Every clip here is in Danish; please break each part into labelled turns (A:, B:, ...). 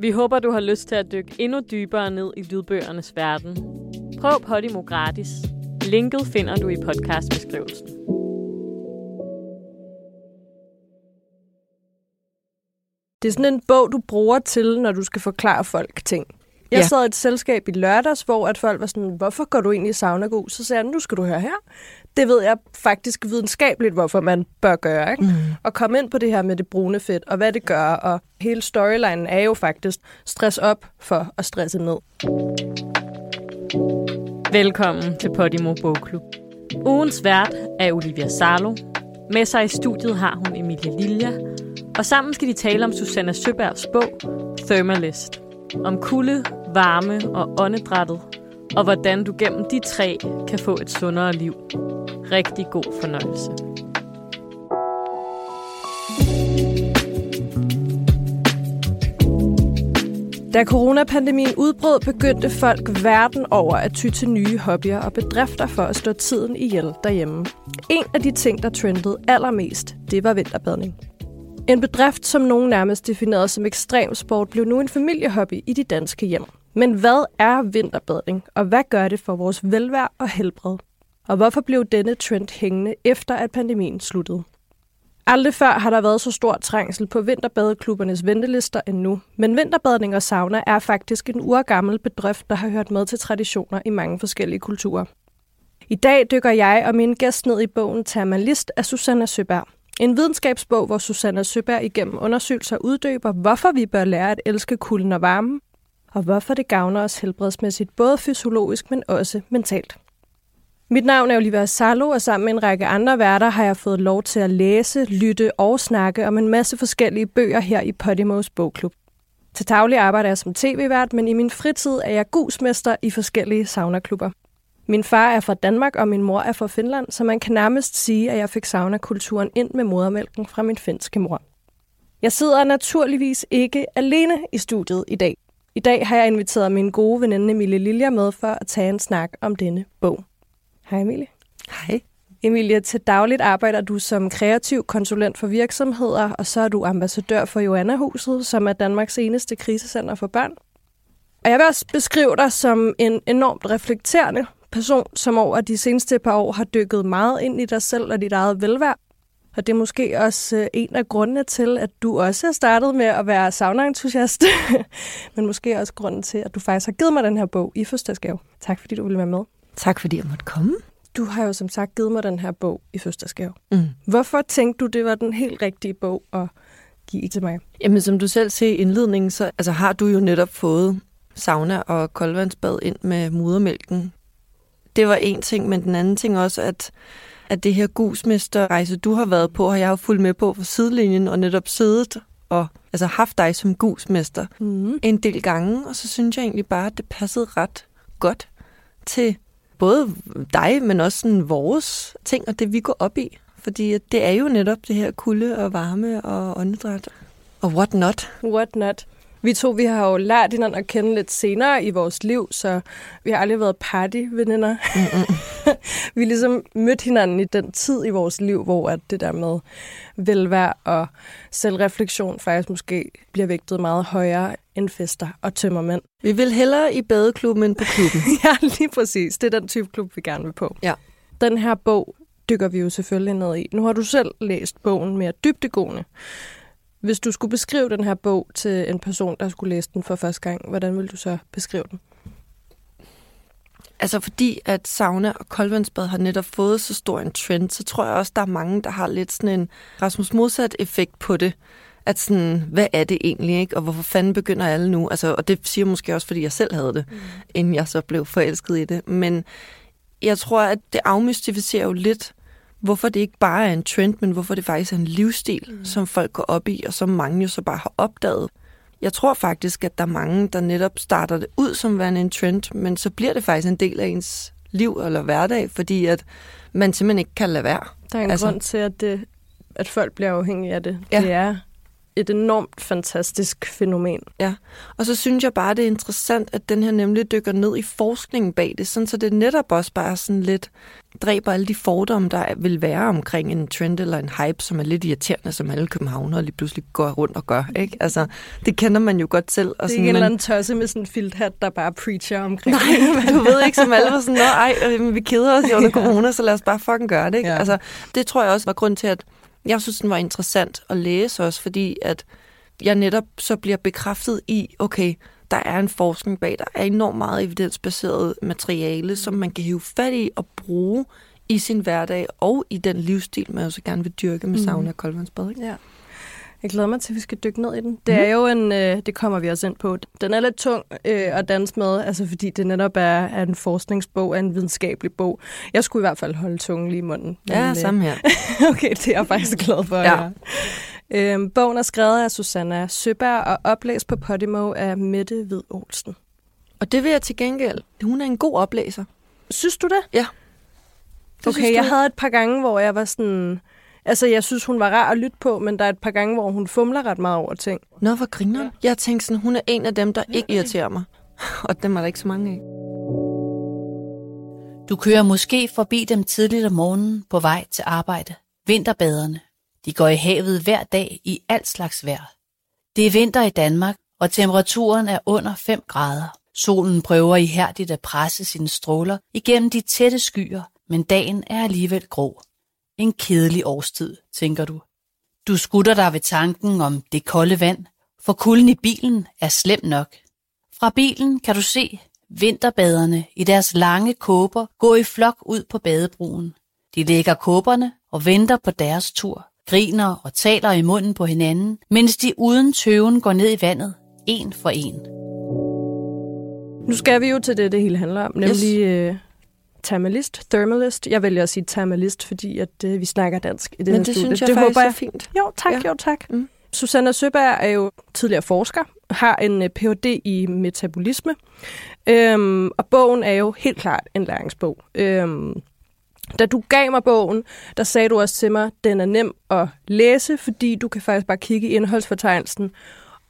A: Vi håber, du har lyst til at dykke endnu dybere ned i lydbøgernes verden. Prøv Podimo gratis. Linket finder du i podcastbeskrivelsen.
B: Det er sådan en bog, du bruger til, når du skal forklare folk ting. Jeg
C: Ja.
B: sad i et selskab i lørdags, hvor at folk var sådan, hvorfor går du egentlig i sauna Så sagde jeg, nu skal du høre her. Det ved jeg faktisk videnskabeligt, hvorfor man bør gøre. Ikke? Mm. Og komme ind på det her med det brune fedt, og hvad det gør. Og hele storylinen er jo faktisk stress op for at stresse ned.
A: Velkommen til Podimo Bogklub. Ugens vært er Olivia Sarlo. Med sig i studiet har hun Emilie Lilja. Og sammen skal de tale om Susanna Søbergs bog Thermalist. Om kulde, varme og åndedrættet. Og hvordan du gennem de tre kan få et sundere liv. Rigtig god fornøjelse.
B: Da coronapandemien udbrød, begyndte folk verden over at ty til nye hobbyer og bedrifter for at slå tiden ihjel derhjemme. En af de ting, der trendede allermest, det var vinterbadning. En bedrift, som nogen nærmest definerede som ekstrem sport, blev nu en familiehobby i de danske hjem. Men hvad er vinterbadning, og hvad gør det for vores velvære og helbred? Og hvorfor blev denne trend hængende efter, at pandemien sluttede? Aldrig før har der været så stor trængsel på vinterbadeklubbernes ventelister end nu. Men vinterbadning og sauna er faktisk en urgammel bedrift, der har hørt med til traditioner i mange forskellige kulturer. I dag dykker jeg og min gæst ned i bogen Thermalist af Susanna Søberg. En videnskabsbog, hvor Susanna Søberg igennem undersøgelser uddyber, hvorfor vi bør lære at elske kulden og varmen, og hvorfor det gavner os helbredsmæssigt, både fysiologisk, men også mentalt. Mit navn er Olivia Salo, og sammen med en række andre værter har jeg fået lov til at læse, lytte og snakke om en masse forskellige bøger her i Podimos Bogklub. Til daglig arbejder jeg som tv-vært, men i min fritid er jeg gusmester i forskellige saunaklubber. Min far er fra Danmark, og min mor er fra Finland, så man kan nærmest sige, at jeg fik saunakulturen ind med modermælken fra min finske mor. Jeg sidder naturligvis ikke alene i studiet i dag. I dag har jeg inviteret min gode veninde Emilie Lilja med for at tage en snak om denne bog. Hej Emilie.
C: Hej.
B: Emilie, til dagligt arbejder du som kreativ konsulent for virksomheder, og så er du ambassadør for Joanna-huset, som er Danmarks eneste krisecenter for børn. Og jeg vil også beskrive dig som en enormt reflekterende person, som over de seneste par år har dykket meget ind i dig selv og dit eget velvære. Og det er måske også øh, en af grundene til, at du også har startet med at være sauna-entusiast. Men måske også grunden til, at du faktisk har givet mig den her bog i fødselsdagsgave. Tak fordi du ville være med.
C: Tak fordi jeg måtte komme.
B: Du har jo som sagt givet mig den her bog i fødselsdagsgave.
C: Mm.
B: Hvorfor tænkte du, det var den helt rigtige bog at give til mig?
C: Jamen, som du selv siger i indledningen, så altså, har du jo netop fået sauna og koldvandsbad ind med modermælken. Det var en ting, men den anden ting også, at, at det her gusmesterrejse, du har været på, har jeg jo fulgt med på fra sidelinjen og netop siddet og altså haft dig som gusmester
B: Mm.
C: en del gange, og så synes jeg egentlig bare, at det passede ret godt til både dig, men også sådan vores ting og det, vi går op i. Fordi det er jo netop det her kulde og varme og åndedræt og what not.
B: What not? Vi to vi har jo lært hinanden at kende lidt senere i vores liv, så vi har aldrig været partyveninder. vi har ligesom mødt hinanden i den tid i vores liv, hvor at det der med velvære og selvreflektion faktisk måske bliver vægtet meget højere end fester og tømmermænd.
C: Vi vil hellere i badeklubben end på klubben.
B: ja, lige præcis. Det er den type klub, vi gerne vil på.
C: Ja.
B: Den her bog dykker vi jo selvfølgelig ned i. Nu har du selv læst bogen mere dybdegående. Hvis du skulle beskrive den her bog til en person, der skulle læse den for første gang, hvordan ville du så beskrive den?
C: Altså fordi at sauna og koldvandsbad har netop fået så stor en trend, så tror jeg også, der er mange, der har lidt sådan en Rasmus modsat effekt på det. At sådan, hvad er det egentlig, ikke? Og hvorfor fanden begynder alle nu? Altså, og det siger måske også, fordi jeg selv havde det, mm. inden jeg så blev forelsket i det. Men jeg tror, at det afmystificerer jo lidt, hvorfor det ikke bare er en trend, men hvorfor det faktisk er en livsstil, mm. som folk går op i, og som mange jo så bare har opdaget. Jeg tror faktisk, at der er mange, der netop starter det ud som værende en trend, men så bliver det faktisk en del af ens liv eller hverdag, fordi at man simpelthen ikke kan lade være.
B: Der er en
C: Altså-
B: grund til, at, det, at folk bliver afhængige af det.
C: Ja.
B: Det er et enormt fantastisk fænomen.
C: Ja, og så synes jeg bare, det er interessant, at den her nemlig dykker ned i forskningen bag det, sådan så det netop også bare sådan lidt dræber alle de fordomme, der vil være omkring en trend eller en hype, som er lidt irriterende, som alle københavnere lige pludselig går rundt og gør. Ikke? Altså, det kender man jo godt selv. Og
B: det er
C: sådan,
B: ikke en eller anden tosse med sådan en filthat, der bare preacher omkring.
C: Nej, du ved ikke, som alle var sådan, Nå, ej, øh, vi keder os under corona, så lad os bare fucking gøre det. Ikke?
B: Ja.
C: Altså, det tror jeg også var grund til, at jeg synes, den var interessant at læse også, fordi at jeg netop så bliver bekræftet i, okay, der er en forskning bag, der er enormt meget evidensbaseret materiale, som man kan hive fat i og bruge i sin hverdag og i den livsstil, man jo så gerne vil dyrke med sauna og koldvandsbad. Ikke?
B: Ja. Jeg glæder mig til, at vi skal dykke ned i den. Det er jo en, øh, det kommer vi også ind på. Den er lidt tung øh, at danse med, altså fordi det netop er, er en forskningsbog, er en videnskabelig bog. Jeg skulle i hvert fald holde tungen lige i munden.
C: Ja,
B: øh,
C: samme her.
B: okay, det er jeg faktisk glad for.
C: Ja.
B: ja. Øhm, bogen er skrevet af Susanna Søberg og oplæst på Podimo af Mette Hvid Olsen.
C: Og det vil jeg til gengæld. Hun er en god oplæser.
B: Synes du det?
C: Ja. Det
B: okay, jeg havde et par gange, hvor jeg var sådan... Altså, jeg synes, hun var rar at lytte på, men der er et par gange, hvor hun fumler ret meget over ting.
C: Nå, hvor griner ja. Jeg tænkte sådan, hun er en af dem, der ikke irriterer mig. Og dem er der ikke så mange af.
D: Du kører måske forbi dem tidligt om morgenen på vej til arbejde. Vinterbaderne. De går i havet hver dag i alt slags vejr. Det er vinter i Danmark, og temperaturen er under 5 grader. Solen prøver ihærdigt at presse sine stråler igennem de tætte skyer, men dagen er alligevel grå. En kedelig årstid, tænker du. Du skutter dig ved tanken om det kolde vand, for kulden i bilen er slem nok. Fra bilen kan du se vinterbaderne i deres lange kåber gå i flok ud på badebroen. De lægger kåberne og venter på deres tur, griner og taler i munden på hinanden, mens de uden tøven går ned i vandet, en for en.
B: Nu skal vi jo til det, det hele handler om, nemlig yes. øh, thermalist, thermalist. Jeg vælger at sige thermalist, fordi at, øh, vi snakker dansk i det
C: Men det
B: studie.
C: synes jeg
B: det
C: faktisk
B: håber jeg.
C: er fint.
B: Jo, tak,
C: Ja.
B: jo, tak.
C: Mm.
B: Susanna Søberg er jo tidligere forsker, har en øh, Ph.D. i metabolisme, øhm, og bogen er jo helt klart en læringsbog. Øhm, da du gav mig bogen, der sagde du også til mig, at den er nem at læse, fordi du kan faktisk bare kigge i indholdsfortegnelsen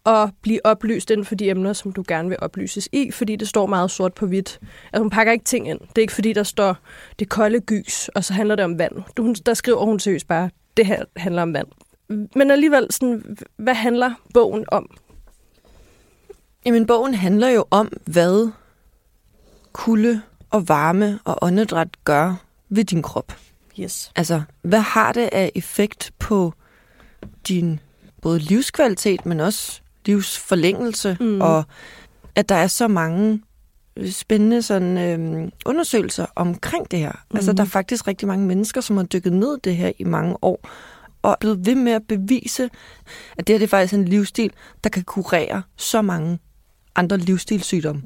B: og blive oplyst inden for de emner, som du gerne vil oplyses i, fordi det står meget sort på hvidt. Altså hun pakker ikke ting ind. Det er ikke fordi, der står det kolde gys, og så handler det om vand. Du, der skriver hun seriøst bare, det her handler om vand. Men alligevel, sådan, hvad handler bogen om?
C: Jamen, bogen handler jo om, hvad kulde og varme og åndedræt gør ved din krop.
B: Yes.
C: Altså, hvad har det af effekt på din både livskvalitet, men også livsforlængelse,
B: Mm.
C: mm. og at der er så mange spændende sådan, øhm, undersøgelser omkring det her. Mm. Altså, der er faktisk rigtig mange mennesker, som har dykket ned det her i mange år, og er blevet ved med at bevise, at det her det er faktisk en livsstil, der kan kurere så mange andre livsstilssygdomme.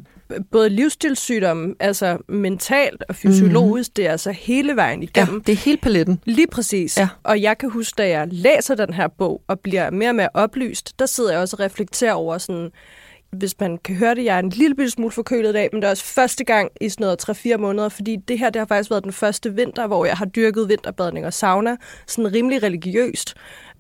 B: Både livsstilssygdomme, altså mentalt og fysiologisk, mm. det er altså hele vejen
C: Ja,
B: igennem.
C: det er hele paletten.
B: Lige præcis.
C: Ja.
B: Og jeg kan huske, da jeg læser den her bog og bliver mere og mere oplyst, der sidder jeg også og reflekterer over sådan, hvis man kan høre det, jeg er en lille smule forkølet i dag, men det er også første gang i sådan noget 3-4 måneder, fordi det her det har faktisk været den første vinter, hvor jeg har dyrket vinterbadning og sauna, sådan rimelig religiøst.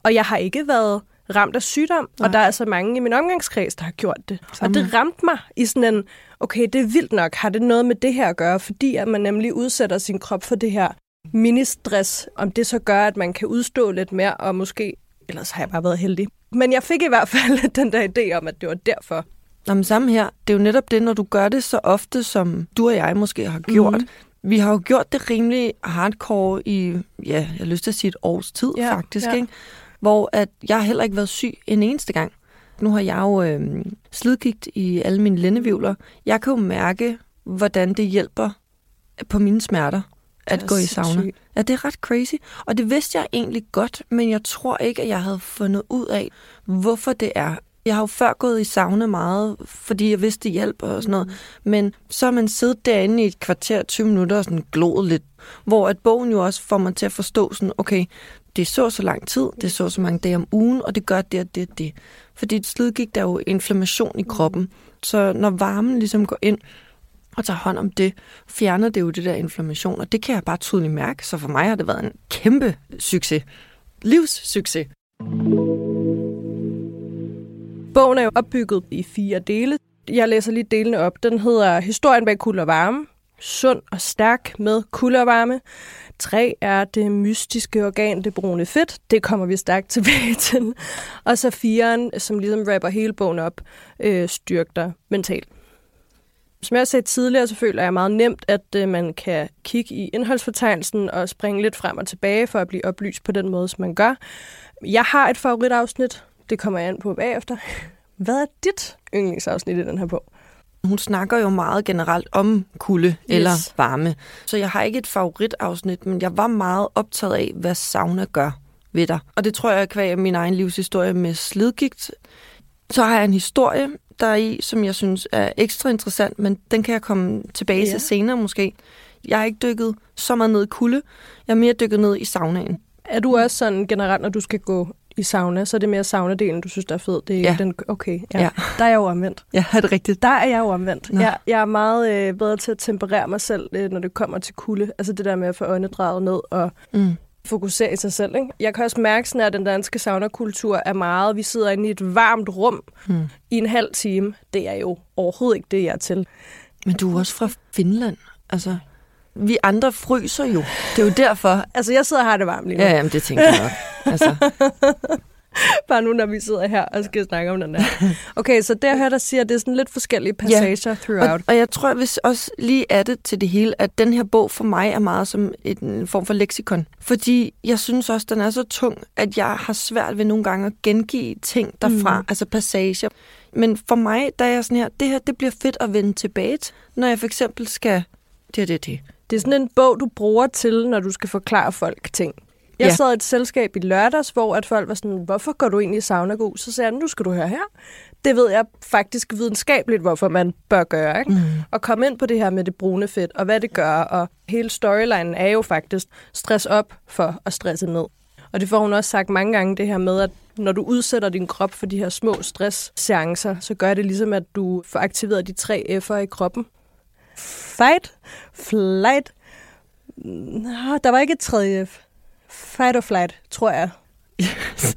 B: Og jeg har ikke været ramt af sygdom, Nej. og der er altså mange i min omgangskreds, der har gjort det.
C: Samme
B: Og det ramte mig i sådan en, okay, det er vildt nok, har det noget med det her at gøre, fordi at man nemlig udsætter sin krop for det her ministress, om det så gør, at man kan udstå lidt mere, og måske, ellers har jeg bare været heldig. Men jeg fik i hvert fald den der idé om, at det var derfor.
C: Nå, men samme her. Det er jo netop det, når du gør det så ofte, som du og jeg måske har gjort.
B: Mhm.
C: Mm-hmm. Vi har jo gjort det rimelig hardcore i, ja, jeg har lyst til at sige et års tid
B: Ja,
C: faktisk,
B: ja.
C: ikke? Hvor at jeg har heller ikke været syg en eneste gang. Nu har jeg jo øh, slidgigt i alle mine lændevivler. Jeg kan jo mærke, hvordan det hjælper på mine smerter at gå i sauna.
B: sindssygt.
C: Ja, det er ret crazy. Og det vidste jeg egentlig godt, men jeg tror ikke, at jeg havde fundet ud af, hvorfor det er. Jeg har jo før gået i sauna meget, fordi jeg vidste, det hjælper og sådan noget.
B: Mm.
C: Men så har man siddet derinde i et kvarter, 20 minutter og sådan gloet lidt. Hvor at bogen jo også får mig til at forstå sådan, okay, det er så så lang tid, det er så så mange dage om ugen, og det gør det og det og det. Fordi et slidgigt der er jo inflammation i kroppen. Så når varmen ligesom går ind og tager hånd om det, fjerner det jo det der inflammation, og det kan jeg bare tydeligt mærke. Så for mig har det været en kæmpe succes. Livssucces.
B: Bogen er jo opbygget i fire dele. Jeg læser lige delene op. Den hedder Historien bag kul og varme. Sund og stærk med kulde og varme. Tre er det mystiske organ, det brune fedt. Det kommer vi stærkt tilbage til. Og så 4'eren, som ligesom rapper hele bogen op, øh, styrk dig mentalt. Som jeg sagde tidligere, så føler jeg meget nemt, at øh, man kan kigge i indholdsfortegnelsen og springe lidt frem og tilbage for at blive oplyst på den måde, som man gør. Jeg har et favoritafsnit. Det kommer jeg an på bagefter. Hvad er dit yndlingsafsnit i den her bog?
C: Hun snakker jo meget generelt om kulde yes. eller varme. Så jeg har ikke et favoritafsnit, men jeg var meget optaget af, hvad sauna gør ved dig. Og det tror jeg kvæg min egen livshistorie med slidgigt. Så har jeg en historie, der er i, som jeg synes er ekstra interessant, men den kan jeg komme tilbage ja. til senere måske. Jeg har ikke dykket så meget ned i kulde. Jeg er mere dykket ned i saunaen.
B: Er du også sådan generelt, når du skal gå i sauna, så er det mere sauna-delen, du synes, der er fed. Det er
C: ja.
B: den, okay, ja. ja. Der er jeg jo omvendt.
C: Ja, er det rigtigt?
B: Der er jeg jo omvendt. Ja, jeg er meget øh, bedre til at temperere mig selv, øh, når det kommer til kulde. Altså det der med at få åndedraget ned og mm. fokusere i sig selv. Ikke? Jeg kan også mærke, sådan, at den danske saunakultur er meget, vi sidder inde i et varmt rum mm. i en halv time. Det er jo overhovedet ikke det, jeg er til.
C: Men du er også fra Finland. Altså, vi andre fryser jo. Det er jo derfor.
B: altså, jeg sidder og har det varmt lige nu.
C: Ja, jamen, det tænker jeg nok. Altså.
B: Bare nu, når vi sidder her og skal snakke om den der. Okay, så der her, der siger, at det er sådan lidt forskellige passager ja. throughout.
C: Og, og jeg tror hvis også lige er det til det hele, at den her bog for mig er meget som en form for leksikon. Fordi jeg synes også, den er så tung, at jeg har svært ved nogle gange at gengive ting derfra, mm. altså passager. Men for mig, der er jeg sådan her, det her, det bliver fedt at vende tilbage til, når jeg for eksempel skal... Det er det, det.
B: Det er sådan en bog, du bruger til, når du skal forklare folk ting. Jeg ja. sad i et selskab i lørdags, hvor at folk var sådan, hvorfor går du egentlig i sauna god? Så sagde jeg, nu skal du høre her. Det ved jeg faktisk videnskabeligt, hvorfor man bør gøre. Ikke? Mm. Og komme ind på det her med det brune fedt, og hvad det gør. Og hele storylinen er jo faktisk stress op for at stresse ned. Og det får hun også sagt mange gange, det her med, at når du udsætter din krop for de her små stressseancer, så gør det ligesom, at du får aktiveret de tre F'er i kroppen. Fight, flight. Der var ikke et tredje F. Fight or flight, tror jeg. Yes.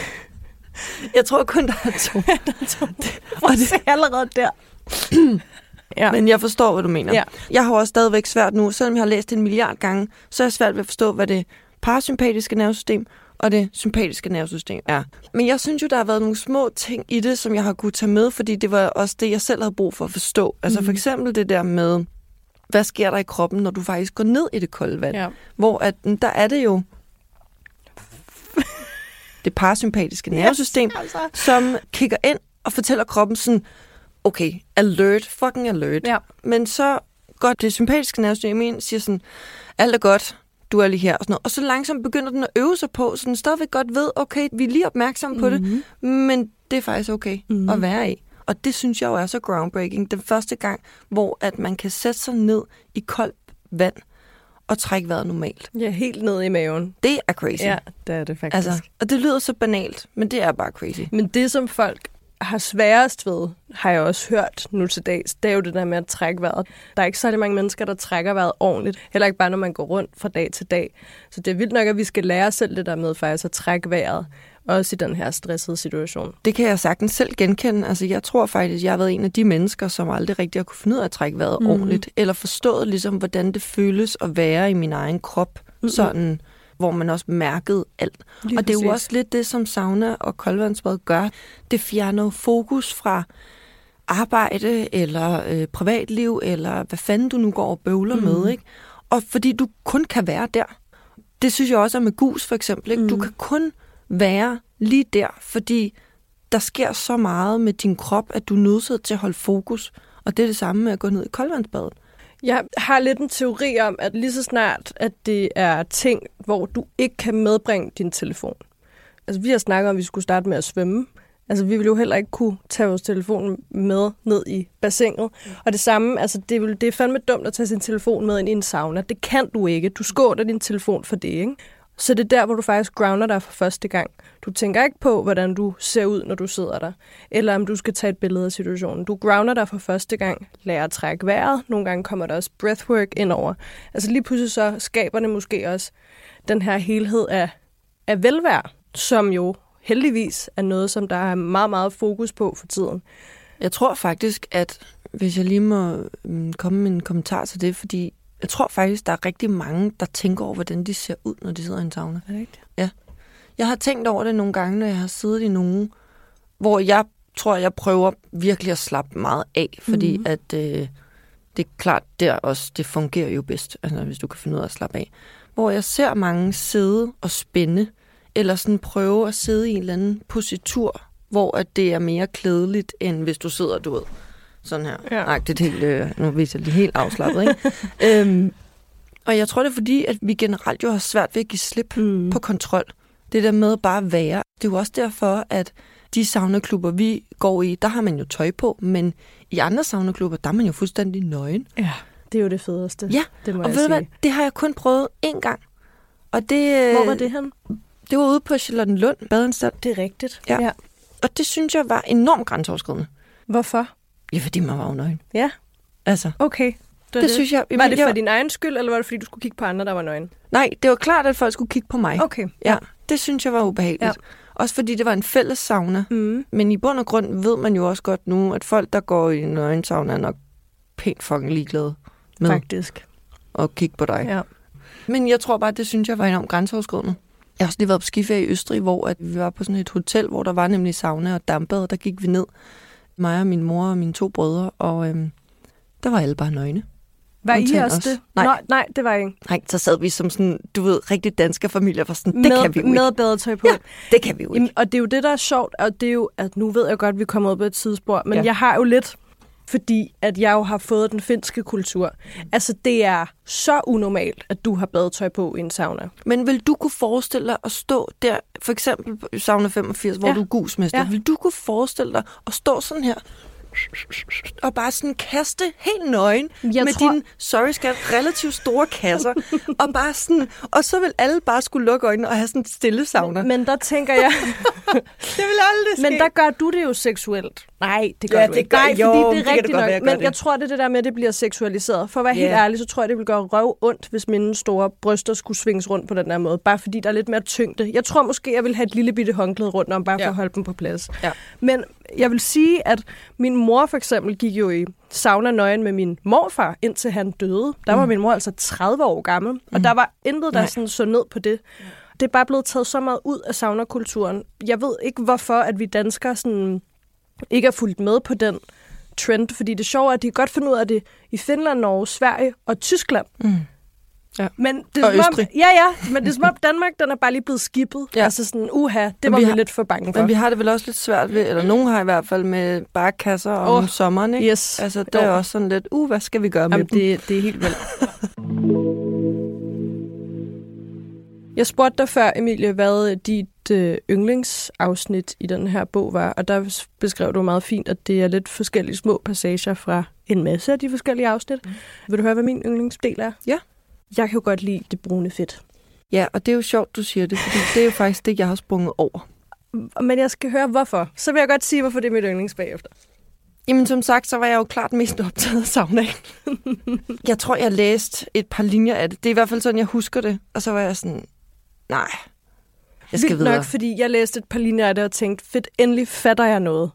C: jeg tror kun, der er to.
B: ja, der er to. Og det er allerede der.
C: ja. Men jeg forstår, hvad du mener. Ja. Jeg har også stadigvæk svært nu, selvom jeg har læst det en milliard gange, så er jeg svært ved at forstå, hvad det parasympatiske nervesystem og det sympatiske nervesystem er. Men jeg synes jo, der har været nogle små ting i det, som jeg har kunne tage med, fordi det var også det, jeg selv havde brug for at forstå. Altså mm. for eksempel det der med, hvad sker der i kroppen, når du faktisk går ned i det kolde vand? Ja. Hvor at, der er det jo det parasympatiske nervesystem, yes, altså. som kigger ind og fortæller kroppen sådan, okay, alert, fucking alert. Ja. Men så går det sympatiske nervesystem ind og siger sådan, alt er godt, du er lige her og sådan noget. Og så langsomt begynder den at øve sig på, så den stadigvæk godt ved, okay, vi er lige opmærksomme på mm-hmm. det, mhm. men det er faktisk okay mm-hmm. at være i. Og det synes jeg jo er så groundbreaking. Den første gang, hvor at man kan sætte sig ned i koldt vand og trække vejret normalt.
B: Ja, helt ned i maven.
C: Det er crazy.
B: Ja, det er det faktisk. Altså,
C: og det lyder så banalt, men det er bare crazy.
B: Men det, som folk har sværest ved, har jeg også hørt nu til dags, det er jo det der med at trække vejret. Der er ikke særlig mange mennesker, der trækker vejret ordentligt. Heller ikke bare, når man går rundt fra dag til dag. Så det er vildt nok, at vi skal lære os selv det der med faktisk at trække vejret også i den her stressede situation.
C: Det kan jeg sagtens selv genkende. Altså, jeg tror faktisk, at jeg har været en af de mennesker, som aldrig rigtig har kunne finde ud af at trække vejret mm. ordentligt, eller forstået ligesom, hvordan det føles at være i min egen krop, mm. sådan hvor man også mærkede alt. Lige og det er jo også lidt det, som sauna og koldvandsbad gør. Det fjerner fokus fra arbejde eller øh, privatliv, eller hvad fanden du nu går og bøvler mm. med. Ikke? Og fordi du kun kan være der. Det synes jeg også er med gus for eksempel. Ikke? Mm. Du kan kun være lige der, fordi der sker så meget med din krop, at du er nødt til at holde fokus. Og det er det samme med at gå ned i koldvandsbadet.
B: Jeg har lidt en teori om, at lige så snart, at det er ting, hvor du ikke kan medbringe din telefon. Altså, vi har snakket om, at vi skulle starte med at svømme. Altså, vi vil jo heller ikke kunne tage vores telefon med ned i bassinet. Mm. Og det samme, altså, det, vil, det er fandme dumt at tage sin telefon med ind i en sauna. Det kan du ikke. Du skåler din telefon for det, ikke? Så det er der, hvor du faktisk grounder dig for første gang. Du tænker ikke på, hvordan du ser ud, når du sidder der, eller om du skal tage et billede af situationen. Du grounder dig for første gang, lærer at trække vejret. Nogle gange kommer der også breathwork ind over. Altså lige pludselig så skaber det måske også den her helhed af, af velvære, som jo heldigvis er noget, som der er meget, meget fokus på for tiden.
C: Jeg tror faktisk, at hvis jeg lige må mm, komme med en kommentar til det, fordi jeg tror faktisk, der er rigtig mange, der tænker over, hvordan de ser ud, når de sidder i en sauna.
B: Er det rigtigt?
C: Jeg har tænkt over det nogle gange, når jeg har siddet i nogen, hvor jeg tror, jeg prøver virkelig at slappe meget af, fordi mm. at øh, det er klart, der også, det fungerer jo bedst, altså hvis du kan finde ud af at slappe af. Hvor jeg ser mange sidde og spænde, eller sådan prøve at sidde i en eller anden positur, hvor at det er mere klædeligt, end hvis du sidder, du ved, sådan her.
B: Ja.
C: Nej, det er helt, øh, nu viser jeg lige helt afslappet, ikke? øhm, og jeg tror, det er fordi, at vi generelt jo har svært ved at give slip
B: Mm.
C: på kontrol. Det der med bare at være. Det er jo også derfor, at de saunaklubber, vi går i, der har man jo tøj på, men i andre saunaklubber, der er man jo fuldstændig nøgen.
B: Ja, det er jo det fedeste.
C: Ja,
B: det må
C: Og
B: jeg
C: ved du hvad, det har jeg kun prøvet én gang. Og det,
B: Hvor var det hen?
C: Det var ude på Charlottenlund Badeanstalt,
B: Det er rigtigt.
C: Ja.
B: ja.
C: og det synes jeg var enormt grænseoverskridende.
B: Hvorfor?
C: Ja, fordi man var jo nøgen.
B: Ja.
C: Altså,
B: Okay. Det,
C: det, det synes jeg...
B: Var det for
C: jeg,
B: din egen skyld, eller var det fordi, du skulle kigge på andre, der var nøgen?
C: Nej, det var klart, at folk skulle kigge på mig.
B: Okay.
C: Ja, det synes jeg var ubehageligt.
B: Ja.
C: Også fordi det var en fælles sauna.
B: Mm.
C: Men i bund og grund ved man jo også godt nu, at folk, der går i en nøgensauna, er nok pænt fucking ligeglade med
B: Faktisk.
C: at kigge på dig.
B: Ja.
C: Men jeg tror bare, det synes jeg var enormt grænseoverskridende. Jeg har også lige været på skiferie i Østrig, hvor at vi var på sådan et hotel, hvor der var nemlig sauna og dampbad, og der gik vi ned. Mig og min mor og mine to brødre, og øhm, der var alle bare nøgne.
B: Var I også det?
C: Nej.
B: Nå, nej, det var ikke.
C: Nej, så sad vi som sådan, du ved, rigtig danske familier, for sådan, det
B: med,
C: kan vi jo ikke.
B: Med badetøj på.
C: Ja, det kan vi jo ikke.
B: Jamen, og det er jo det, der er sjovt, og det er jo, at nu ved jeg godt, at vi kommer ud på et tidsspor, men. Ja. jeg har jo lidt, fordi at jeg jo har fået den finske kultur. Altså, det er så unormalt, at du har badetøj på i en sauna.
C: Men vil du kunne forestille dig at stå der, for eksempel på sauna 85, hvor
B: Ja.
C: du er gusmester,
B: ja.
C: vil du kunne forestille dig at stå sådan her, og bare sådan kaste helt nøgen
B: Jeg
C: med
B: tror-
C: dine, sorry skat, relativt store kasser, og bare sådan, og så vil alle bare skulle lukke øjnene og have sådan stille sauna.
B: Men der tænker jeg,
C: det vil aldrig
B: men der gør du det jo seksuelt. Nej, det gør
C: Ja,
B: du
C: det
B: ikke.
C: gør-
B: Nej,
C: jo,
B: fordi
C: det
B: er rigtigt nok.
C: være,
B: men
C: det.
B: jeg tror, det er det der med, at det bliver seksualiseret. For at være helt
C: Ja.
B: ærlig, så tror jeg, det vil gøre røv ondt, hvis mine store bryster skulle svinges rundt på den her måde. Bare fordi der er lidt mere tyngde. Jeg tror måske, jeg vil have et lille bitte håndklæde rundt om, bare for
C: Ja.
B: at holde dem på plads.
C: Ja.
B: Men jeg vil sige, at min mor for eksempel gik jo i sauna nøgen med min morfar, indtil han døde. Der var
C: Mm.
B: min mor altså 30 år gammel, og der var intet, der
C: Nej.
B: sådan så ned på det. Det er bare blevet taget så meget ud af saunakulturen. Jeg ved ikke, hvorfor at vi danskere sådan ikke er fulgt med på den trend, fordi det sjove er, at de godt finde ud af det i Finland, Norge, Sverige og Tyskland.
C: Mm. Ja.
B: Men det er
C: Og
B: som om, ja, ja, men det er som om Danmark, den er bare lige blevet skippet. Ja. Altså sådan, uha, det
C: Men
B: var
C: vi
B: vi,
C: har-
B: lidt for bange for.
C: Men vi har det vel også lidt svært ved, eller nogen har i hvert fald med bare kasser om oh, sommeren, ikke?
B: Yes.
C: Altså, det er
B: Jo.
C: også sådan lidt, uh, hvad skal vi gøre med
B: Jamen,
C: dem?
B: det, det er helt vildt. Jeg spurgte dig før, Emilie, hvad dit øh, yndlingsafsnit i den her bog var, og der beskrev du meget fint, at det er lidt forskellige små passager fra en masse af de forskellige afsnit. Mm. Vil du høre, hvad min yndlingsdel er?
C: Ja.
B: Jeg kan jo godt lide det brune fedt.
C: Ja, og det er jo sjovt, du siger det, fordi det er jo faktisk det, jeg har sprunget over.
B: Men jeg skal høre, hvorfor. Så vil jeg godt sige, hvorfor det er mit yndlings bagefter.
C: Jamen som sagt, så var jeg jo klart mest optaget af sauna. jeg tror, jeg læste et par linjer af det. Det er i hvert fald sådan, jeg husker det. Og så var jeg sådan, nej, jeg skal
B: Vildt
C: videre.
B: nok, fordi jeg læste et par linjer af det og tænkte, fedt, endelig fatter jeg noget.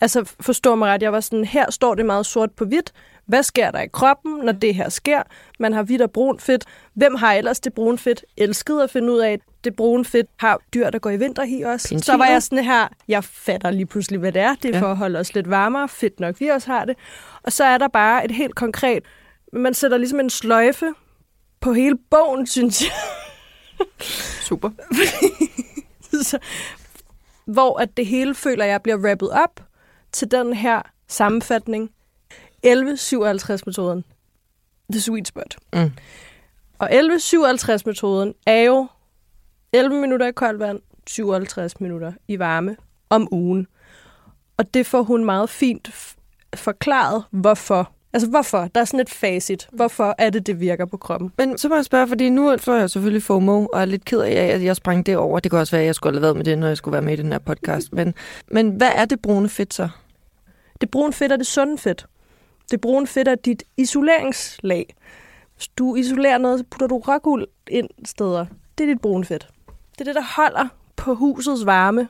B: Altså, forstå mig ret, jeg var sådan, her står det meget sort på hvidt. Hvad sker der i kroppen, når det her sker? Man har hvidt og brun fedt. Hvem har ellers det brune fedt? Elsket at finde ud af, at det brune fedt har dyr, der går i vinter i også.
C: Pingviner.
B: Så var jeg sådan her, jeg fatter lige pludselig, hvad det er. Det er
C: Ja.
B: for at holde os lidt varmere. Fedt nok, vi også har det. Og så er der bare et helt konkret, man sætter ligesom en sløjfe på hele bogen, synes jeg.
C: Super.
B: så, hvor at det hele føler, jeg bliver wrappet op til den her sammenfatning. 1157-metoden. The sweet spot.
C: Mm.
B: Og 1157-metoden er jo 11 minutter i koldt vand, 57 minutter i varme om ugen. Og det får hun meget fint forklaret, hvorfor. Altså hvorfor? Der er sådan et facit. Hvorfor er det, det virker på kroppen?
C: Men så må jeg spørge, fordi nu får jeg selvfølgelig FOMO, og er lidt ked af, at jeg sprang det over. Det kan også være, at jeg skulle have været med det, når jeg skulle være med i den her podcast. Men, men hvad er det brune fedt så?
B: Det brune fedt er det sunde fedt. Det brune fedt er dit isoleringslag. Hvis du isolerer noget, så putter du råguld ind steder. Det er dit brune fedt. Det er det, der holder på husets varme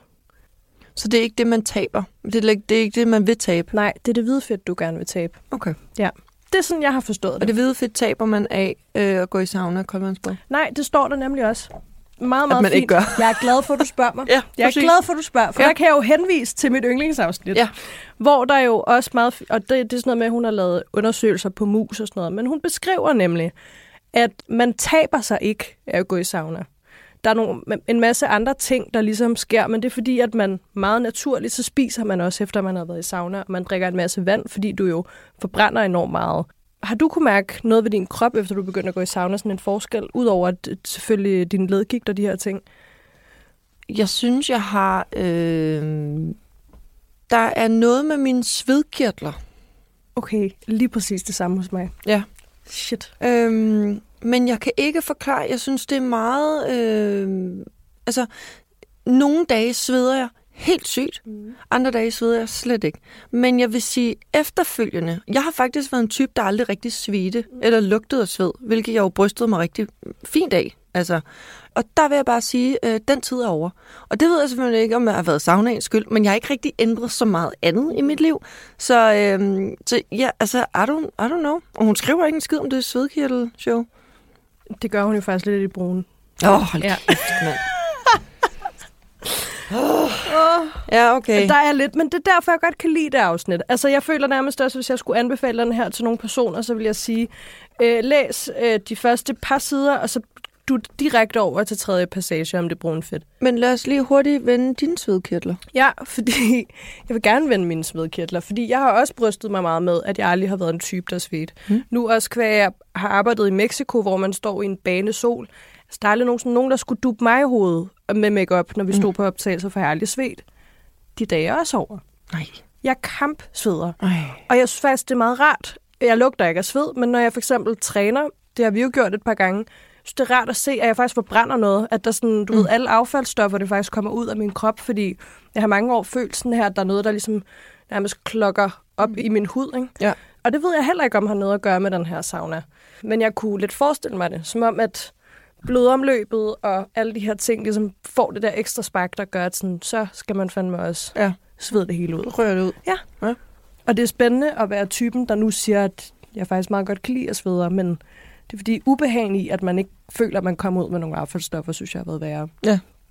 C: Så det er ikke det, man taber? Det er, ikke- det er ikke det, man vil tabe?
B: Nej, det er det hvide fedt, du gerne vil tabe.
C: Okay.
B: Det er sådan, jeg har forstået
C: Og
B: det.
C: det hvide fedt taber man af øh, at gå i sauna og koldvandsbad?
B: Nej, det står der nemlig også. Meget, meget
C: man
B: fint.
C: ikke gør.
B: Jeg er glad for, at du spørger mig.
C: Ja,
B: Jeg er glad for, at du spørger, for
C: Ja.
B: der kan jeg jo henvise til mit yndlingsafsnit.
C: Ja.
B: Hvor der jo også meget... Og det, det er sådan noget med, at hun har lavet undersøgelser på mus og sådan noget. Men hun beskriver nemlig, at man taber sig ikke af at gå i sauna. Der er nogle, en masse andre ting, der ligesom sker, men det er fordi, at man meget naturligt, så spiser man også, efter man har været i sauna, og man drikker en masse vand, fordi du jo forbrænder enormt meget. Har du kunne mærke noget ved din krop, efter du begyndte at gå i sauna, sådan en forskel, udover at øh, selvfølgelig din ledgigt og de her ting?
C: Jeg synes, jeg har... Øh, der er noget med mine svedkirtler.
B: Okay, lige præcis det samme hos mig.
C: Ja.
B: Shit.
C: Øhm, men jeg kan ikke forklare. Jeg synes, det er meget... Øh, altså, nogle dage sveder jeg helt sygt.
B: Mm.
C: Andre dage sveder jeg slet ikke. Men jeg vil sige efterfølgende... Jeg har faktisk været en type, der aldrig rigtig svedte eller lugtede af sved, hvilket jeg jo brystede mig rigtig fint af. Altså, og der vil jeg bare sige, øh, den tid er over. Og det ved jeg selvfølgelig ikke, om jeg har været saunaens skyld, men jeg har ikke rigtig ændret så meget andet i mit liv. Så, øh, så ja, altså, I don't, I don't know. Og hun skriver ikke en skid om det svedkirtel-show.
B: Det gør hun jo faktisk lidt i brugen.
C: Åh, oh, hold
B: Ja.
C: kæft, mand. Ja, okay.
B: Der er lidt, men det er derfor, jeg godt kan lide det afsnit. Altså, jeg føler nærmest også, hvis jeg skulle anbefale den her til nogle personer, så vil jeg sige, øh, læs øh, de første par sider, og så du direkte over til tredje passage om det brune fedt.
C: Men lad os lige hurtigt vende dine svedkirtler.
B: Ja, fordi jeg vil gerne vende mine svedkirtler, fordi jeg har også brystet mig meget med, at jeg aldrig har været en type, der svedt.
C: Mm.
B: Nu også kvæg jeg har arbejdet i Mexico, hvor man står i en bane sol. Altså, der er aldrig nogen, nogen, der skulle dupe mig i hovedet med makeup, når vi stod
C: Mm.
B: på optagelser, for jeg har aldrig svedt. De dage er også over.
C: Nej.
B: Jeg kampsveder.
C: Ej.
B: Og jeg synes faktisk, det er meget rart. Jeg lugter ikke af sved, men når jeg for eksempel træner, det har vi jo gjort et par gange, så det er rart at se, at jeg faktisk forbrænder noget. At der sådan, du mm. ved, alle affaldsstoffer, det faktisk kommer ud af min krop, fordi jeg har mange år følt sådan her, at der er noget, der ligesom nærmest klokker op mm. i min hud. Ikke?
C: Ja.
B: Og det ved jeg heller ikke, om har noget at gøre med den her sauna. Men jeg kunne lidt forestille mig det, som om at blodomløbet og alle de her ting ligesom får det der ekstra spark, der gør, at sådan, så skal man fandme også
C: Ja.
B: svede det hele ud.
C: Rør det ud.
B: Og det er spændende at være typen, der nu siger, at jeg faktisk meget godt kan lide at svede, men det er fordi ubehag i, at man ikke føler, at man kommer ud med nogle affaldsstoffer, synes jeg har været værre.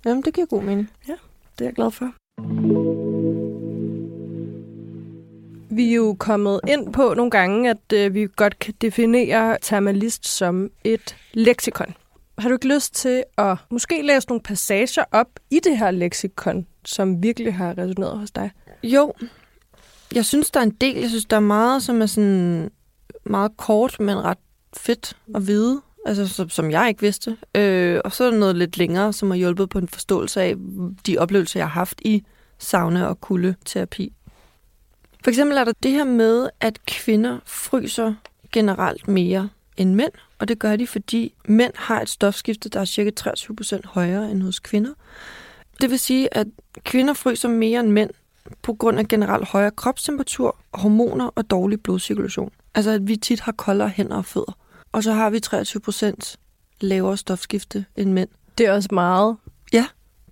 C: Jamen, det giver god mening.
B: Det er jeg glad for. Vi er jo kommet ind på nogle gange, at øh, vi godt kan definere termalist som et leksikon. Har du ikke lyst til at måske læse nogle passager op i det her leksikon, som virkelig har resoneret hos dig?
C: Jo, jeg synes, der er en del. Jeg synes, der er meget, som er sådan meget kort, men ret fedt at vide. Altså, som, som jeg ikke vidste. Øh, og så er der noget lidt længere, som har hjulpet på en forståelse af de oplevelser, jeg har haft i sauna- og kuldeterapi. For eksempel er der det her med, at kvinder fryser generelt mere end mænd. Og det gør de, fordi mænd har et stofskifte, der er cirka 23% højere end hos kvinder. Det vil sige, at kvinder fryser mere end mænd på grund af generelt højere kropstemperatur, hormoner og dårlig blodcirkulation. Altså at vi tit har koldere hænder og fødder. Og så har vi 23% lavere stofskifte end mænd.
B: Det er også meget.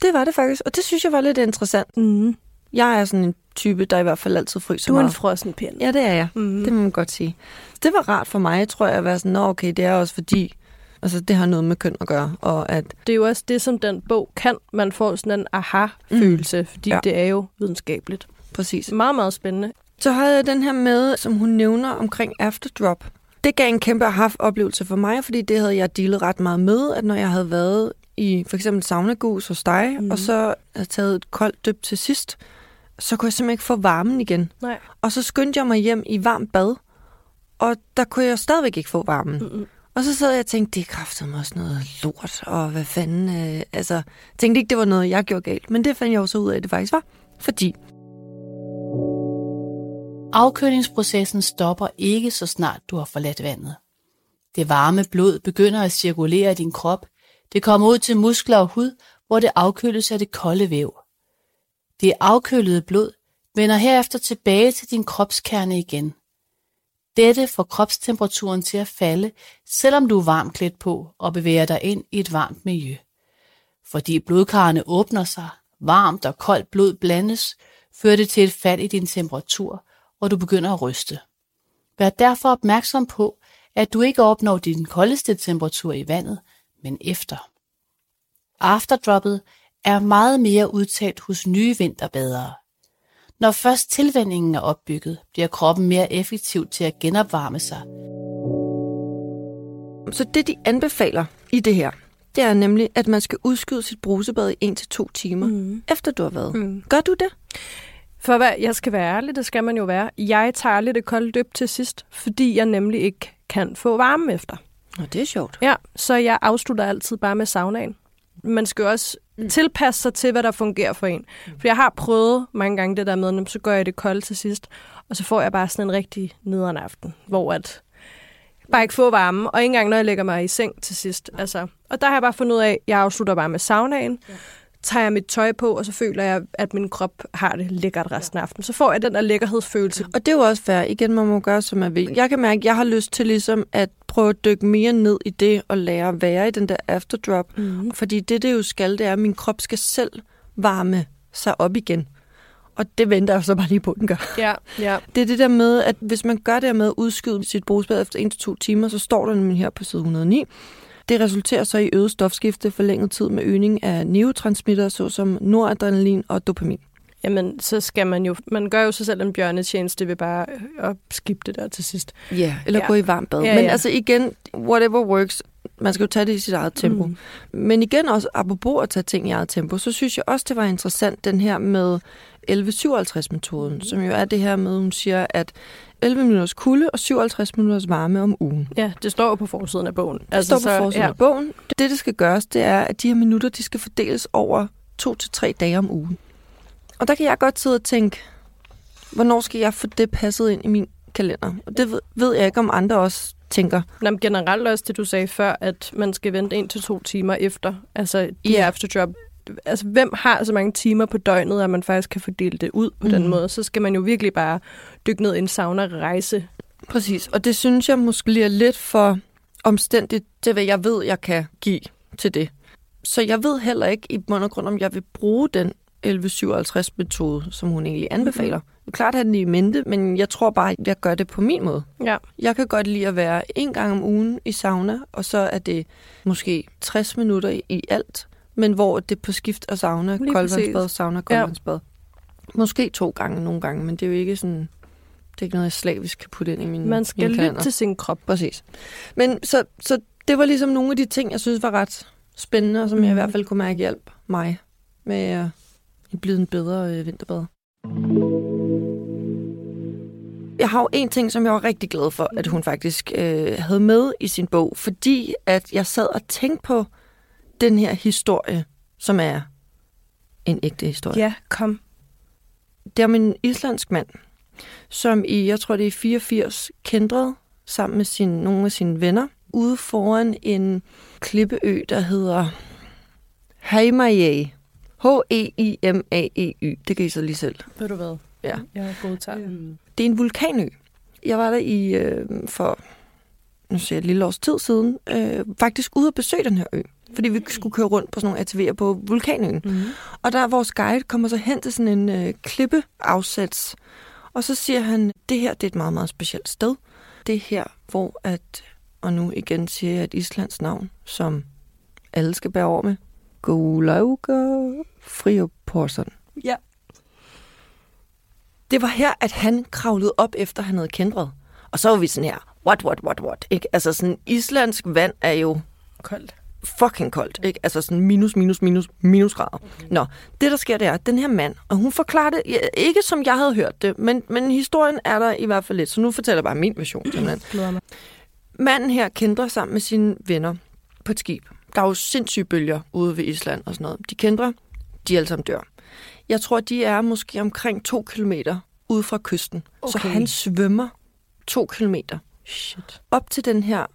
C: Det var det faktisk, og det synes jeg var lidt interessant.
B: Mm.
C: Jeg er sådan en type, der i hvert fald altid fryser
B: Du er en
C: meget.
B: frossen pind.
C: Ja, det er jeg.
B: Mm.
C: Det må man godt sige. Det var rart for mig, tror jeg, at være sådan, Nå, okay, det er også fordi, altså det har noget med køn at gøre, og at,
B: Det er jo også det, som den bog kan. Man får sådan en aha-følelse, mm. fordi
C: Ja.
B: ja. det er jo videnskabeligt.
C: præcis.
B: Meget, meget spændende.
C: Så havde jeg den her med, som hun nævner omkring afterdrop. Det gav en kæmpe aha-oplevelse for mig, fordi det havde jeg dealet ret meget med, at når jeg havde været i for eksempel saunagus hos dig, mm.
B: Mhm.
C: og så havde taget et koldt dyb til sidst, så kunne jeg simpelthen ikke få varmen igen.
B: Nej.
C: Og så skyndte jeg mig hjem i varmt bad, og der kunne jeg stadigvæk ikke få varmen.
B: Mm-mm.
C: Og så sad jeg og tænkte, det kræftede mig også noget lort, og hvad fanden, øh, altså, tænkte ikke, det var noget, jeg gjorde galt. Men det fandt jeg jo så ud af, at det faktisk var, fordi
D: Afkølingsprocessen stopper ikke, så snart du har forladt vandet. Det varme blod begynder at cirkulere i din krop. Det kommer ud til muskler og hud, hvor det afkøles af det kolde væv. Det afkølede blod vender herefter tilbage til din kropskerne igen. Dette får kropstemperaturen til at falde, selvom du er varmt klædt på og bevæger dig ind i et varmt miljø. Fordi blodkarrene åbner sig, Varmt og koldt blod blandes, fører det til et fald i din temperatur, og du begynder at ryste. Vær derfor opmærksom på, at du ikke opnår din koldeste temperatur i vandet, men efter. Afterdroppet er meget mere udtalt hos nye vinterbadere. Når først tilvændingen er opbygget, bliver kroppen mere effektiv til at genopvarme sig.
C: Så det, de anbefaler i det her, det er nemlig, at man skal udskyde sit brusebad i 1-2 timer, mm. efter du har været. Mm. Gør du det?
B: For hvad jeg skal være ærlig, det skal man jo være. Jeg tager lidt det kolde dyb til sidst, fordi jeg nemlig ikke kan få varme efter.
C: Og det er sjovt.
B: Ja, så jeg afslutter altid bare med saunaen. Man skal jo også mm. tilpasse sig til, hvad der fungerer for en. For jeg har prøvet mange gange det der med, så gør jeg det koldt til sidst, og så får jeg bare sådan en rigtig nederen aften, hvor at bare ikke få varme, og ikke engang når jeg lægger mig i seng til sidst. Altså, og der har jeg bare fundet ud af, at jeg afslutter bare med saunaen, ja. Tager jeg mit tøj på, og så føler jeg, at min krop har det lækkert resten af aftenen. Så får jeg den der lækkerhedsfølelse.
C: Og det er jo også fair. Igen, man må gøre, som man vil. Jeg kan mærke, at jeg har lyst til ligesom at prøve at dykke mere ned i det, og lære at være i den der afterdrop. Mm. Fordi det, det jo skal, det er, at min krop skal selv varme sig op igen. Og det venter jeg så bare lige på, at den gør.
B: Ja, ja.
C: Det er det der med, at hvis man gør det med at udskyde sit brugsbad efter 1-2 timer, så står der nemlig her på side 109. Det resulterer så i øget stofskifte for længere tid med øgning af neurotransmitter, såsom noradrenalin og dopamin.
B: Jamen, så skal man jo... Man gør jo sig selv en bjørnetjeneste ved bare at det der til sidst.
C: Ja, yeah, eller ja. gå i varmt bad. Ja, Men ja. altså igen, whatever works, man skal jo tage det i sit eget tempo. Mm. Men igen også, apropos at tage ting i eget tempo, så synes jeg også, det var interessant, den her med 11-57-metoden, mm. som jo er det her med, hun siger, at 11 minutters kulde og 57 minutters varme om ugen.
B: Ja, det står jo på forsiden af bogen.
C: Det altså, står på så, forsiden ja. af bogen. Det, det skal gøres, det er, at de her minutter, de skal fordeles over to til tre dage om ugen. Og der kan jeg godt sidde og tænke, hvornår skal jeg få det passet ind i min kalender? Og det ved, ved jeg ikke, om andre også tænker.
B: Jamen, generelt også det, du sagde før, at man skal vente en til to timer efter, altså de yeah. afterjob. Altså, hvem har så mange timer på døgnet, at man faktisk kan fordele det ud på mm. den måde? Så skal man jo virkelig bare dykke ned i en sauna-rejse.
C: Præcis, og det synes jeg måske lige er lidt for omstændigt til, hvad jeg ved, jeg kan give til det. Så jeg ved heller ikke i bund og grund, om jeg vil bruge den 1157-metode, som hun egentlig anbefaler. Mm-hmm. Det klart at den i mente, men jeg tror bare, at jeg gør det på min måde.
B: Ja.
C: Jeg kan godt lide at være en gang om ugen i sauna, og så er det måske 60 minutter i alt, men hvor det er på skift og sauna, koldvandsbad, sauna, koldvandsbad. Ja. Måske to gange nogle gange, men det er jo ikke sådan... Det er ikke noget, jeg slavisk kan putte ind i min
B: Man skal
C: min
B: lytte til sin krop.
C: Præcis. Men så, så det var ligesom nogle af de ting, jeg synes var ret spændende, og som mm. jeg i hvert fald kunne mærke hjælp mig med at blive en bedre øh, vinterbad. Jeg har jo en ting, som jeg var rigtig glad for, at hun faktisk øh, havde med i sin bog, fordi at jeg sad og tænkte på den her historie, som er en ægte historie.
B: Ja, kom.
C: Det er min islandsk mand, som i, jeg tror det er 84, kendrede sammen med sin, nogle af sine venner ude foran en klippeø, der hedder Heimaey. H-E-I-M-A-E-Y. Det kan I så lige selv.
B: Ved du hvad?
C: Ja.
B: Jeg godtager. Mm.
C: Det er en vulkanø. Jeg var der i øh, for nu siger jeg, et lille års tid siden, øh, faktisk ude at besøge den her ø. Fordi vi skulle køre rundt på sådan nogle ATV'er på vulkanøen. Mm. Og der vores guide kommer så hen til sådan en øh, klippeafsats. Og så siger han, det her det er et meget, meget specielt sted. Det er her, hvor at, og nu igen siger jeg et islands navn, som alle skal bære over med. Gulauga Frioporsson.
B: Ja.
C: Det var her, at han kravlede op, efter han havde kendret. Og så var vi sådan her, what, what, what, what? Ikke? Altså sådan, islandsk vand er jo...
B: Koldt.
C: Fucking koldt, ikke? Altså sådan minus, minus, minus, minus grader. Okay. Nå, det der sker, det er, at den her mand, og hun forklarer det, ikke som jeg havde hørt det, men, men historien er der i hvert fald lidt, så nu fortæller jeg bare min version, simpelthen. Manden her kendte sammen med sine venner på et skib der er jo sindssyge bølger ude ved Island og sådan noget. De kender, de alle sammen dør. Jeg tror, de er måske omkring to kilometer ude fra kysten. Okay. Så han svømmer to kilometer
B: Shit.
C: op til den her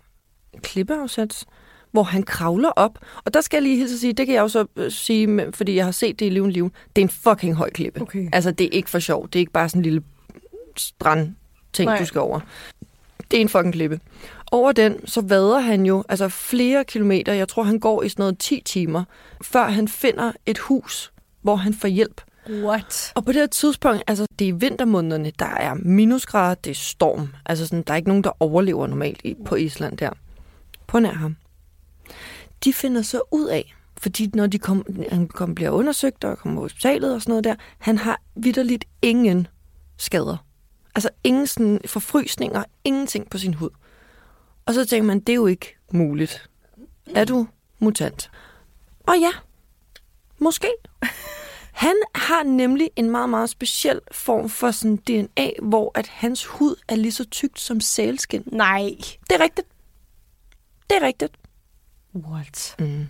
C: klippeafsats, hvor han kravler op. Og der skal jeg lige hilse sige, det kan jeg jo så øh, sige, fordi jeg har set det i Liven Liv. Det er en fucking høj klippe.
B: Okay.
C: Altså, det er ikke for sjov. Det er ikke bare sådan en lille strand ting, Nej. du skal over. Det er en fucking klippe. Over den, så vader han jo altså flere kilometer. Jeg tror, han går i sådan noget 10 timer, før han finder et hus, hvor han får hjælp.
B: What?
C: Og på det her tidspunkt, altså det er i vintermånederne, der er minusgrader, det er storm. Altså sådan, der er ikke nogen, der overlever normalt i, på Island der. På nær ham. De finder så ud af, fordi når de kom, han kom, bliver undersøgt og kommer på hospitalet og sådan noget der, han har vidderligt ingen skader. Altså ingen sådan forfrysninger, ingenting på sin hud. Og så tænker man, det er jo ikke muligt. Er du mutant? Og ja, måske. Han har nemlig en meget, meget speciel form for sådan DNA, hvor at hans hud er lige så tykt som sælskin.
B: Nej.
C: Det er rigtigt. Det er rigtigt.
B: What?
C: Mm.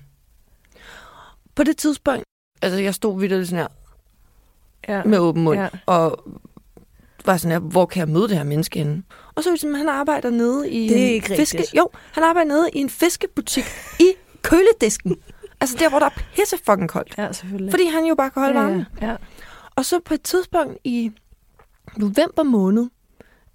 C: På det tidspunkt, altså jeg stod vidt sådan her
B: Ja.
C: med åben mund,
B: Ja.
C: og var sådan her, hvor kan jeg møde det her menneske henne? Og så er det sådan, han arbejder nede i
B: Det er
C: en
B: ikke
C: fiske...
B: rigtigt.
C: Jo, han arbejder nede i en fiskebutik i køledisken. Altså der, hvor der er pisse fucking koldt.
B: Ja, selvfølgelig.
C: Fordi han jo bare kan holde varmen.
B: ja, ja.
C: Og så på et tidspunkt i november måned,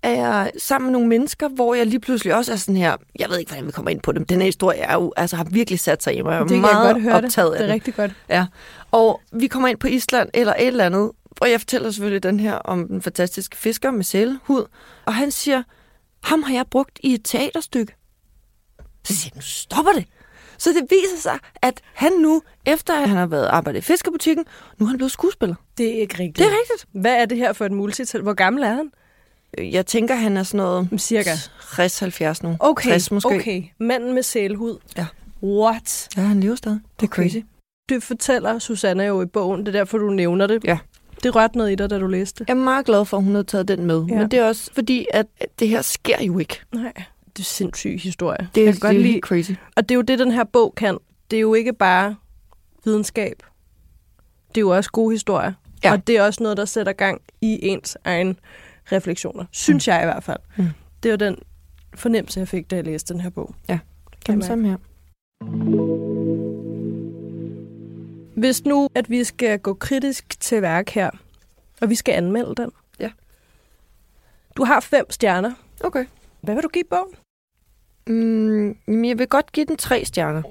C: er jeg sammen med nogle mennesker, hvor jeg lige pludselig også er sådan her, jeg ved ikke, hvordan vi kommer ind på det, men den her historie er jo, altså, har virkelig sat sig i mig. Jeg er
B: Det
C: meget
B: jeg godt høre
C: optaget
B: det.
C: af
B: Det er rigtig godt.
C: Ja. Og vi kommer ind på Island eller et eller andet, og jeg fortæller selvfølgelig den her om den fantastiske fisker med sælhud. Og han siger, ham har jeg brugt i et teaterstykke. Så siger jeg, nu stopper det. Så det viser sig, at han nu, efter at han har været arbejdet i fiskebutikken, nu er han blevet skuespiller.
B: Det er ikke rigtigt.
C: Det er rigtigt.
B: Hvad er det her for et multital? Hvor gammel er han?
C: Jeg tænker, han er sådan noget
B: Cirka.
C: 60-70 nu.
B: Okay,
C: 60 måske.
B: okay. Manden med sælhud.
C: Ja.
B: What?
C: Ja, han lever stadig. Det er
B: Okay.
C: crazy.
B: Det fortæller Susanne jo i bogen. Det er derfor, du nævner det.
C: Ja.
B: Det rørte noget i dig, da du læste det.
C: Jeg er meget glad for, at hun har taget den med.
B: Ja.
C: Men det er også fordi, at det her sker jo ikke.
B: Nej. Det er sindssyg historie.
C: Det er,
B: jeg kan godt
C: det er
B: lide.
C: crazy.
B: Og det er jo det, den her bog kan. Det er jo ikke bare videnskab. Det er jo også gode historier.
C: Ja.
B: Og det er også noget, der sætter gang i ens egen refleksioner. Synes mm. jeg i hvert fald.
C: Mm.
B: Det var den fornemmelse, jeg fik, da jeg læste den her bog.
C: Ja.
B: Kan
C: Jamen,
B: jeg
C: samme her.
B: Hvis nu, at vi skal gå kritisk til værk her, og vi skal anmelde den.
C: Ja.
B: Du har fem stjerner.
C: Okay.
B: Hvad vil du give bogen?
C: Mm, jeg vil godt give den tre stjerner.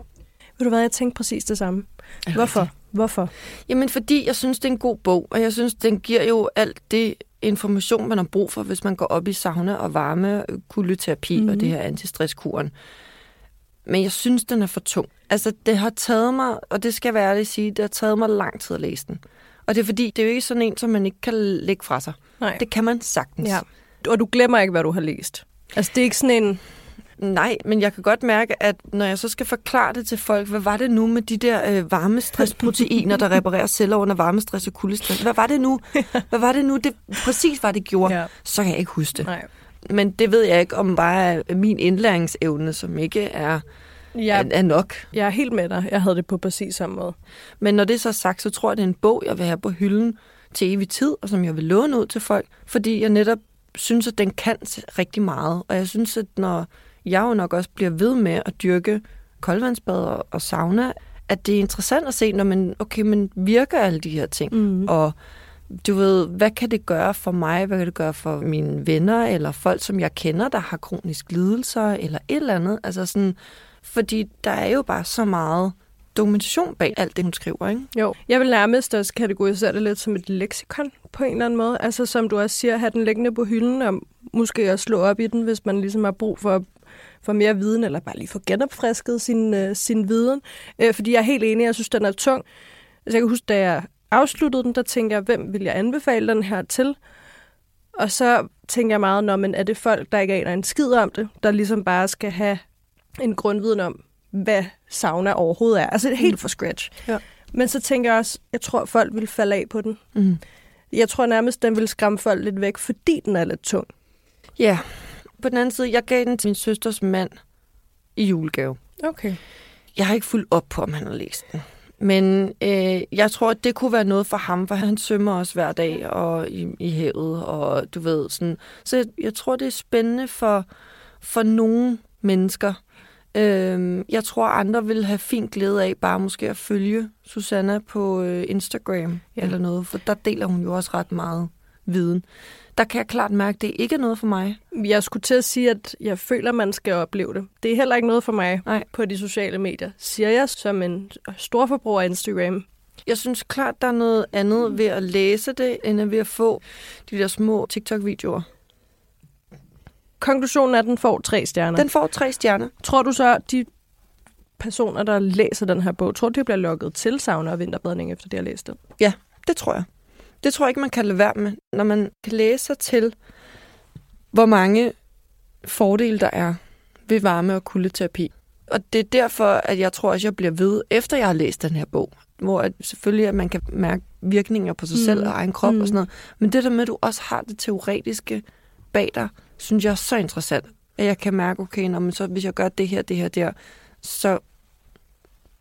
B: Ved du hvad, jeg tænkte præcis det samme. Hvorfor? Hvorfor?
C: Jamen, fordi jeg synes, det er en god bog, og jeg synes, den giver jo alt det information, man har brug for, hvis man går op i sauna og varme, kuldeterapi mm-hmm.
B: Mhm.
C: og det her antistresskuren. Men jeg synes, den er for tung. Altså, det har taget mig, og det skal jeg være ærlig at sige, det har taget mig lang tid at læse den. Og det er fordi, det er jo ikke sådan en, som man ikke kan lægge fra sig.
B: Nej.
C: Det kan man sagtens.
B: Ja. Og du glemmer ikke, hvad du har læst. Altså, det er ikke sådan en...
C: Nej, men jeg kan godt mærke, at når jeg så skal forklare det til folk, hvad var det nu med de der øh, varmestressproteiner, der reparerer celler under varmestress og kuldestress? Hvad var det nu? Hvad var det nu? Det præcis var det gjorde.
B: Ja.
C: Så kan jeg ikke huske det.
B: Nej.
C: Men det ved jeg ikke, om bare min indlæringsevne, som ikke er,
B: Jeg,
C: er, er nok.
B: jeg er helt med dig. Jeg havde det på præcis samme måde.
C: Men når det er så sagt, så tror jeg, det er en bog, jeg vil have på hylden til evig tid, og som jeg vil låne ud til folk, fordi jeg netop synes, at den kan rigtig meget. Og jeg synes, at når jeg jo nok også bliver ved med at dyrke koldvandsbad og, og sauna, at det er interessant at se, når man, okay, men virker alle de her ting?
B: Mm.
C: Og du ved, hvad kan det gøre for mig? Hvad kan det gøre for mine venner, eller folk, som jeg kender, der har kronisk lidelser, eller et eller andet? Altså sådan, fordi der er jo bare så meget dokumentation bag alt det, hun skriver, ikke?
B: Jo, jeg vil nærmest også kategorisere det lidt som et leksikon på en eller anden måde. Altså som du også siger, have den liggende på hylden, og måske også slå op i den, hvis man ligesom har brug for, for mere viden, eller bare lige få genopfrisket sin, øh, sin viden. Øh, fordi jeg er helt enig, jeg synes, den er tung. Altså jeg kan huske, da jeg afsluttede den, der tænkte jeg, hvem vil jeg anbefale den her til? Og så tænker jeg meget, når men er det folk, der ikke aner en skid om det, der ligesom bare skal have en grundviden om, hvad sauna overhovedet er. Altså helt fra scratch.
C: Ja.
B: Men så tænker jeg også, jeg tror, folk vil falde af på den.
C: Mm.
B: Jeg tror nærmest, den vil skræmme folk lidt væk, fordi den er lidt tung.
C: Ja. På den anden side, jeg gav den til min søsters mand i julegave.
B: Okay.
C: Jeg har ikke fulgt op på, om han har læst den. Men øh, jeg tror, at det kunne være noget for ham, for han svømmer også hver dag og i, i havet, og du ved sådan. Så jeg, jeg tror, det er spændende for, for nogle mennesker. Øh, jeg tror, andre vil have fint glæde af bare måske at følge Susanna på øh, Instagram
B: ja.
C: eller noget, for der deler hun jo også ret meget viden. Der kan jeg klart mærke, at det ikke er noget for mig.
B: Jeg skulle til at sige, at jeg føler, man skal opleve det. Det er heller ikke noget for mig
C: Nej.
B: på de sociale medier, siger jeg som en stor forbruger af Instagram.
C: Jeg synes klart, der er noget andet ved at læse det, end ved at få de der små TikTok-videoer.
B: Konklusionen er, at den får tre stjerner.
C: Den får tre stjerner.
B: Tror du så, de personer, der læser den her bog, tror de bliver lukket til sauna og vinterbadning, efter de har læst den?
C: Ja, det tror jeg. Det tror jeg ikke, man kan lade være med. Når man kan læse sig til, hvor mange fordele der er ved varme- og kuldeterapi. Og det er derfor, at jeg tror, at jeg bliver ved, efter jeg har læst den her bog. Hvor at selvfølgelig, at man kan mærke virkninger på sig mm. selv og egen krop mm. og sådan noget. Men det der med, at du også har det teoretiske bag dig, synes jeg er så interessant. At jeg kan mærke, okay, når man så, hvis jeg gør det her, det her, der, så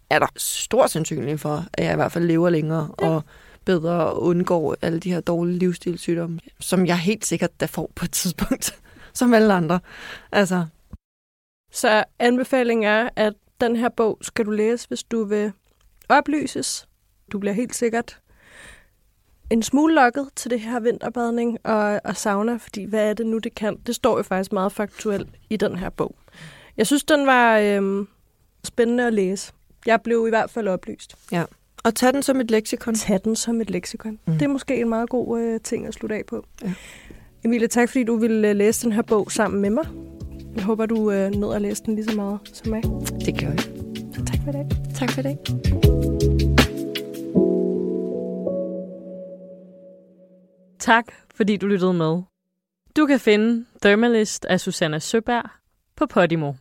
C: er der stor sandsynlighed for, at jeg i hvert fald lever længere ja. og bedre og undgår alle de her dårlige livsstilssygdomme, som jeg helt sikkert da får på et tidspunkt, som alle andre. Altså.
B: Så anbefalingen er, at den her bog skal du læse, hvis du vil oplyses. Du bliver helt sikkert en smule lokket til det her vinterbadning og, og sauna, fordi hvad er det nu, det kan? Det står jo faktisk meget faktuelt i den her bog. Jeg synes, den var øhm, spændende at læse. Jeg blev i hvert fald oplyst.
C: Ja. Og tag den som et leksikon.
B: Tag den som et leksikon. Mm. Det er måske en meget god øh, ting at slutte af på. Ja. Emilie, tak fordi du ville øh, læse den her bog sammen med mig. Jeg håber, du øh, nåede at læse den lige så meget som mig.
C: Det gør jeg.
B: Tak for det.
C: Tak for det.
A: Tak, fordi du lyttede med. Du kan finde Thermalist af Susanna Søberg på Podimo.